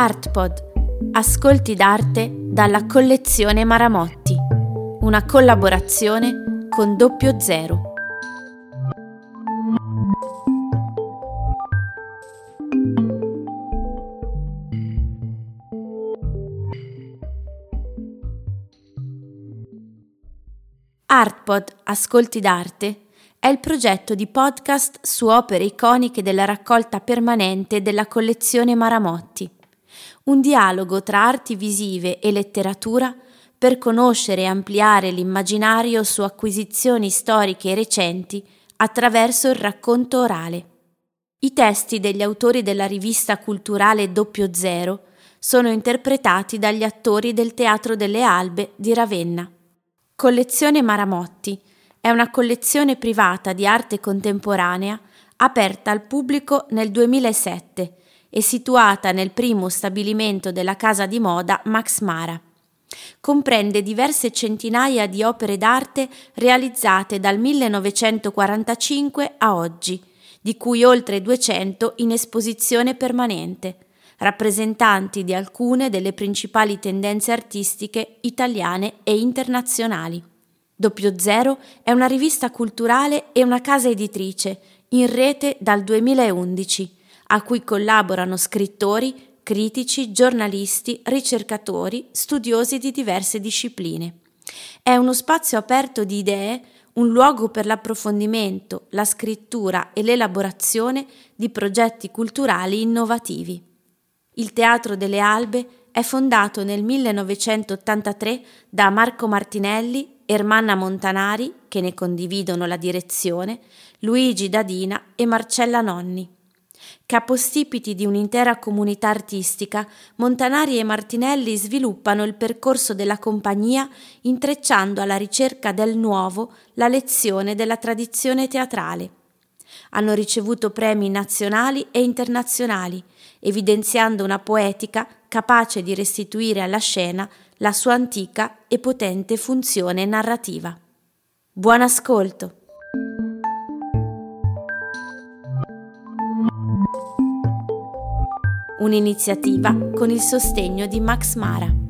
Artpod. Ascolti d'arte dalla collezione Maramotti. Una collaborazione con Doppio Zero. Artpod Ascolti d'arte è il progetto di podcast su opere iconiche della raccolta permanente della collezione Maramotti. Un dialogo tra arti visive e letteratura per conoscere e ampliare l'immaginario su acquisizioni storiche recenti attraverso il racconto orale. I testi degli autori della rivista culturale Doppio Zero sono interpretati dagli attori del Teatro delle Albe di Ravenna. Collezione Maramotti è una collezione privata di arte contemporanea aperta al pubblico nel 2007 e situata nel primo stabilimento della casa di moda Max Mara. Comprende diverse centinaia di opere d'arte realizzate dal 1945 a oggi, di cui oltre 200 in esposizione permanente, rappresentanti di alcune delle principali tendenze artistiche italiane e internazionali. Doppio Zero è una rivista culturale e una casa editrice in rete dal 2011, a cui collaborano scrittori, critici, giornalisti, ricercatori, studiosi di diverse discipline. È uno spazio aperto di idee, un luogo per l'approfondimento, la scrittura e l'elaborazione di progetti culturali innovativi. Il Teatro delle Albe è fondato nel 1983 da Marco Martinelli Ermanna Montanari, che ne condividono la direzione, Luigi Dadina e Marcella Nonni. Capostipiti di un'intera comunità artistica, Montanari e Martinelli sviluppano il percorso della compagnia intrecciando alla ricerca del nuovo la lezione della tradizione teatrale. Hanno ricevuto premi nazionali e internazionali, evidenziando una poetica capace di restituire alla scena la sua antica e potente funzione narrativa. Buon ascolto! Un'iniziativa con il sostegno di Max Mara.